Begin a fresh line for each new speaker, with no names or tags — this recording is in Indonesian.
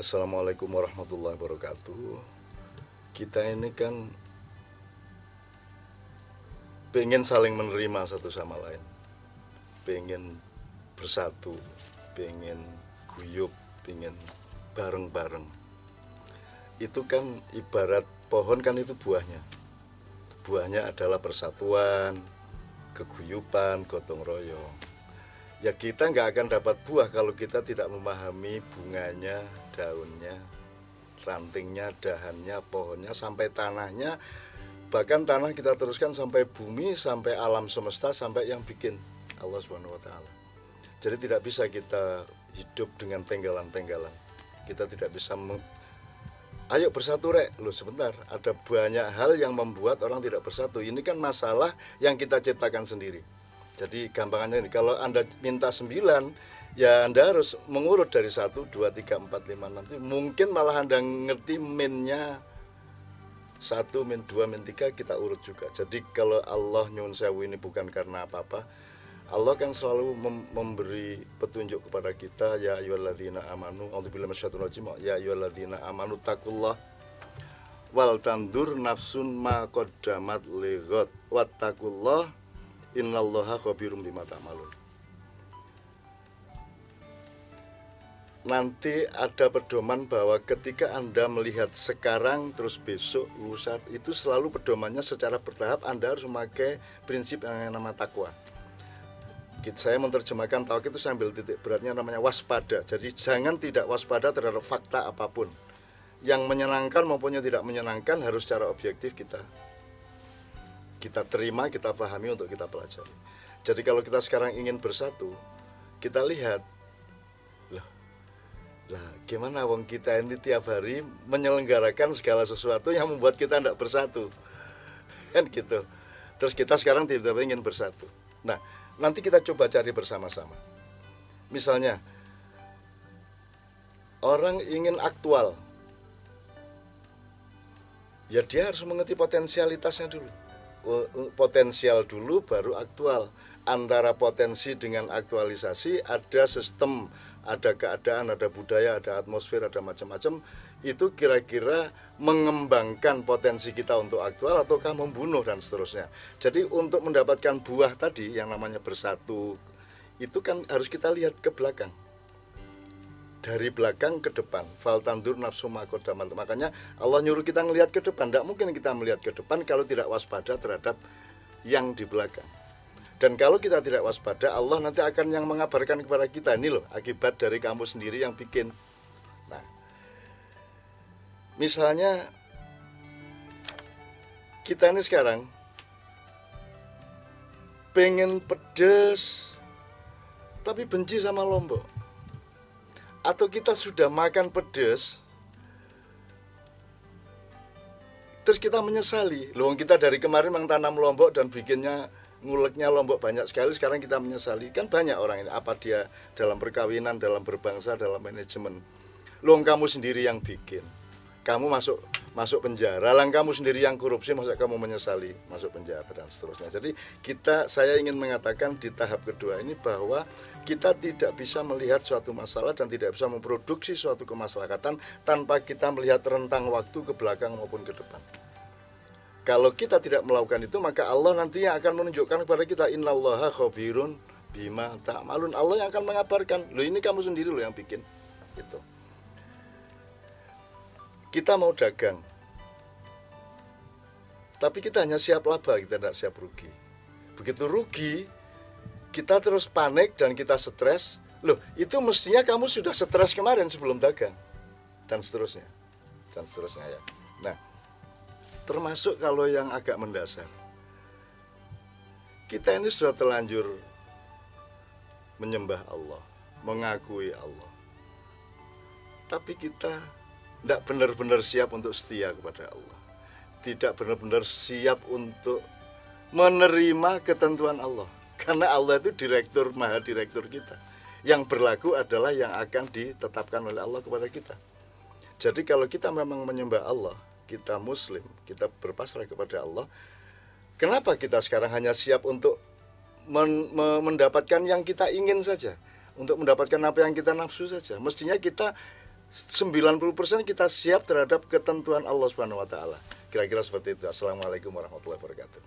Assalamualaikum warahmatullahi wabarakatuh. Kita ini kan pengen saling menerima satu sama lain. Pengen bersatu, pengen guyup, pengen bareng-bareng. Itu kan ibarat pohon kan itu buahnya. Buahnya adalah persatuan, keguyupan, gotong royong ya kita nggak akan dapat buah kalau kita tidak memahami bunganya, daunnya, rantingnya, dahannya, pohonnya, sampai tanahnya. Bahkan tanah kita teruskan sampai bumi, sampai alam semesta, sampai yang bikin Allah Subhanahu wa taala. Jadi tidak bisa kita hidup dengan penggalan-penggalan. Kita tidak bisa meng... Ayo bersatu rek, loh sebentar, ada banyak hal yang membuat orang tidak bersatu. Ini kan masalah yang kita ciptakan sendiri jadi gampangannya ini, kalau Anda minta 9, ya Anda harus mengurut dari 1, 2, 3, 4, 5, 6. Mungkin malah Anda ngerti minnya 1, min 2, min 3 kita urut juga. Jadi kalau Allah nyun sewu ini bukan karena apa-apa, Allah kan selalu mem memberi petunjuk kepada kita ya ayyuhalladzina amanu auzubillahi minasyaitonir rajim ya ayyuhalladzina amanu takullah wal tandur nafsun ma qaddamat lighat wattaqullah innallaha khabirum bima ta'malun nanti ada pedoman bahwa ketika Anda melihat sekarang terus besok lusa itu selalu pedomannya secara bertahap Anda harus memakai prinsip yang nama takwa. Saya menerjemahkan tawak itu sambil titik beratnya namanya waspada. Jadi jangan tidak waspada terhadap fakta apa pun. Yang menyenangkan maupun yang tidak menyenangkan harus secara objektif kita kita terima, kita pahami untuk kita pelajari. Jadi kalau kita sekarang ingin bersatu, kita lihat, loh, lah gimana wong kita ini tiap hari menyelenggarakan segala sesuatu yang membuat kita tidak bersatu, kan gitu. Terus kita sekarang tiba-tiba ingin bersatu. Nah, nanti kita coba cari bersama-sama. Misalnya, orang ingin aktual, ya dia harus mengerti potensialitasnya dulu potensial dulu baru aktual. Antara potensi dengan aktualisasi ada sistem ada keadaan ada budaya ada atmosfer ada macam-macam itu kira-kira mengembangkan potensi kita untuk aktual ataukah membunuh dan seterusnya. Jadi untuk mendapatkan buah tadi yang namanya bersatu itu kan harus kita lihat ke belakang dari belakang ke depan. Fal tandur nafsu makodamal makanya Allah nyuruh kita melihat ke depan. Tidak mungkin kita melihat ke depan kalau tidak waspada terhadap yang di belakang. Dan kalau kita tidak waspada Allah nanti akan yang mengabarkan kepada kita ini loh akibat dari kamu sendiri yang bikin. Nah misalnya kita ini sekarang pengen pedes tapi benci sama lombok atau kita sudah makan pedas terus kita menyesali. Loh kita dari kemarin memang tanam lombok dan bikinnya nguleknya lombok banyak sekali sekarang kita menyesali. Kan banyak orang ini apa dia dalam perkawinan dalam berbangsa dalam manajemen. Loh kamu sendiri yang bikin kamu masuk masuk penjara lang kamu sendiri yang korupsi masa kamu menyesali masuk penjara dan seterusnya jadi kita saya ingin mengatakan di tahap kedua ini bahwa kita tidak bisa melihat suatu masalah dan tidak bisa memproduksi suatu kemaslahatan tanpa kita melihat rentang waktu ke belakang maupun ke depan. Kalau kita tidak melakukan itu maka Allah nantinya akan menunjukkan kepada kita innallaha khabirun bima ta'malun. Allah yang akan mengabarkan, "Loh ini kamu sendiri loh yang bikin." Gitu. Kita mau dagang. Tapi kita hanya siap laba, kita tidak siap rugi. Begitu rugi, kita terus panik dan kita stres. Loh itu mestinya kamu sudah stres kemarin sebelum dagang. Dan seterusnya. Dan seterusnya ya. Nah termasuk kalau yang agak mendasar. Kita ini sudah terlanjur menyembah Allah mengakui Allah. Tapi kita tidak benar-benar siap untuk setia kepada Allah tidak benar-benar siap untuk menerima ketentuan Allah karena Allah itu direktur, maha direktur kita. Yang berlaku adalah yang akan ditetapkan oleh Allah kepada kita. Jadi kalau kita memang menyembah Allah, kita muslim, kita berpasrah kepada Allah, kenapa kita sekarang hanya siap untuk men mendapatkan yang kita ingin saja? Untuk mendapatkan apa yang kita nafsu saja. Mestinya kita 90% kita siap terhadap ketentuan Allah Subhanahu wa taala. Kira-kira seperti itu. Assalamualaikum warahmatullahi wabarakatuh.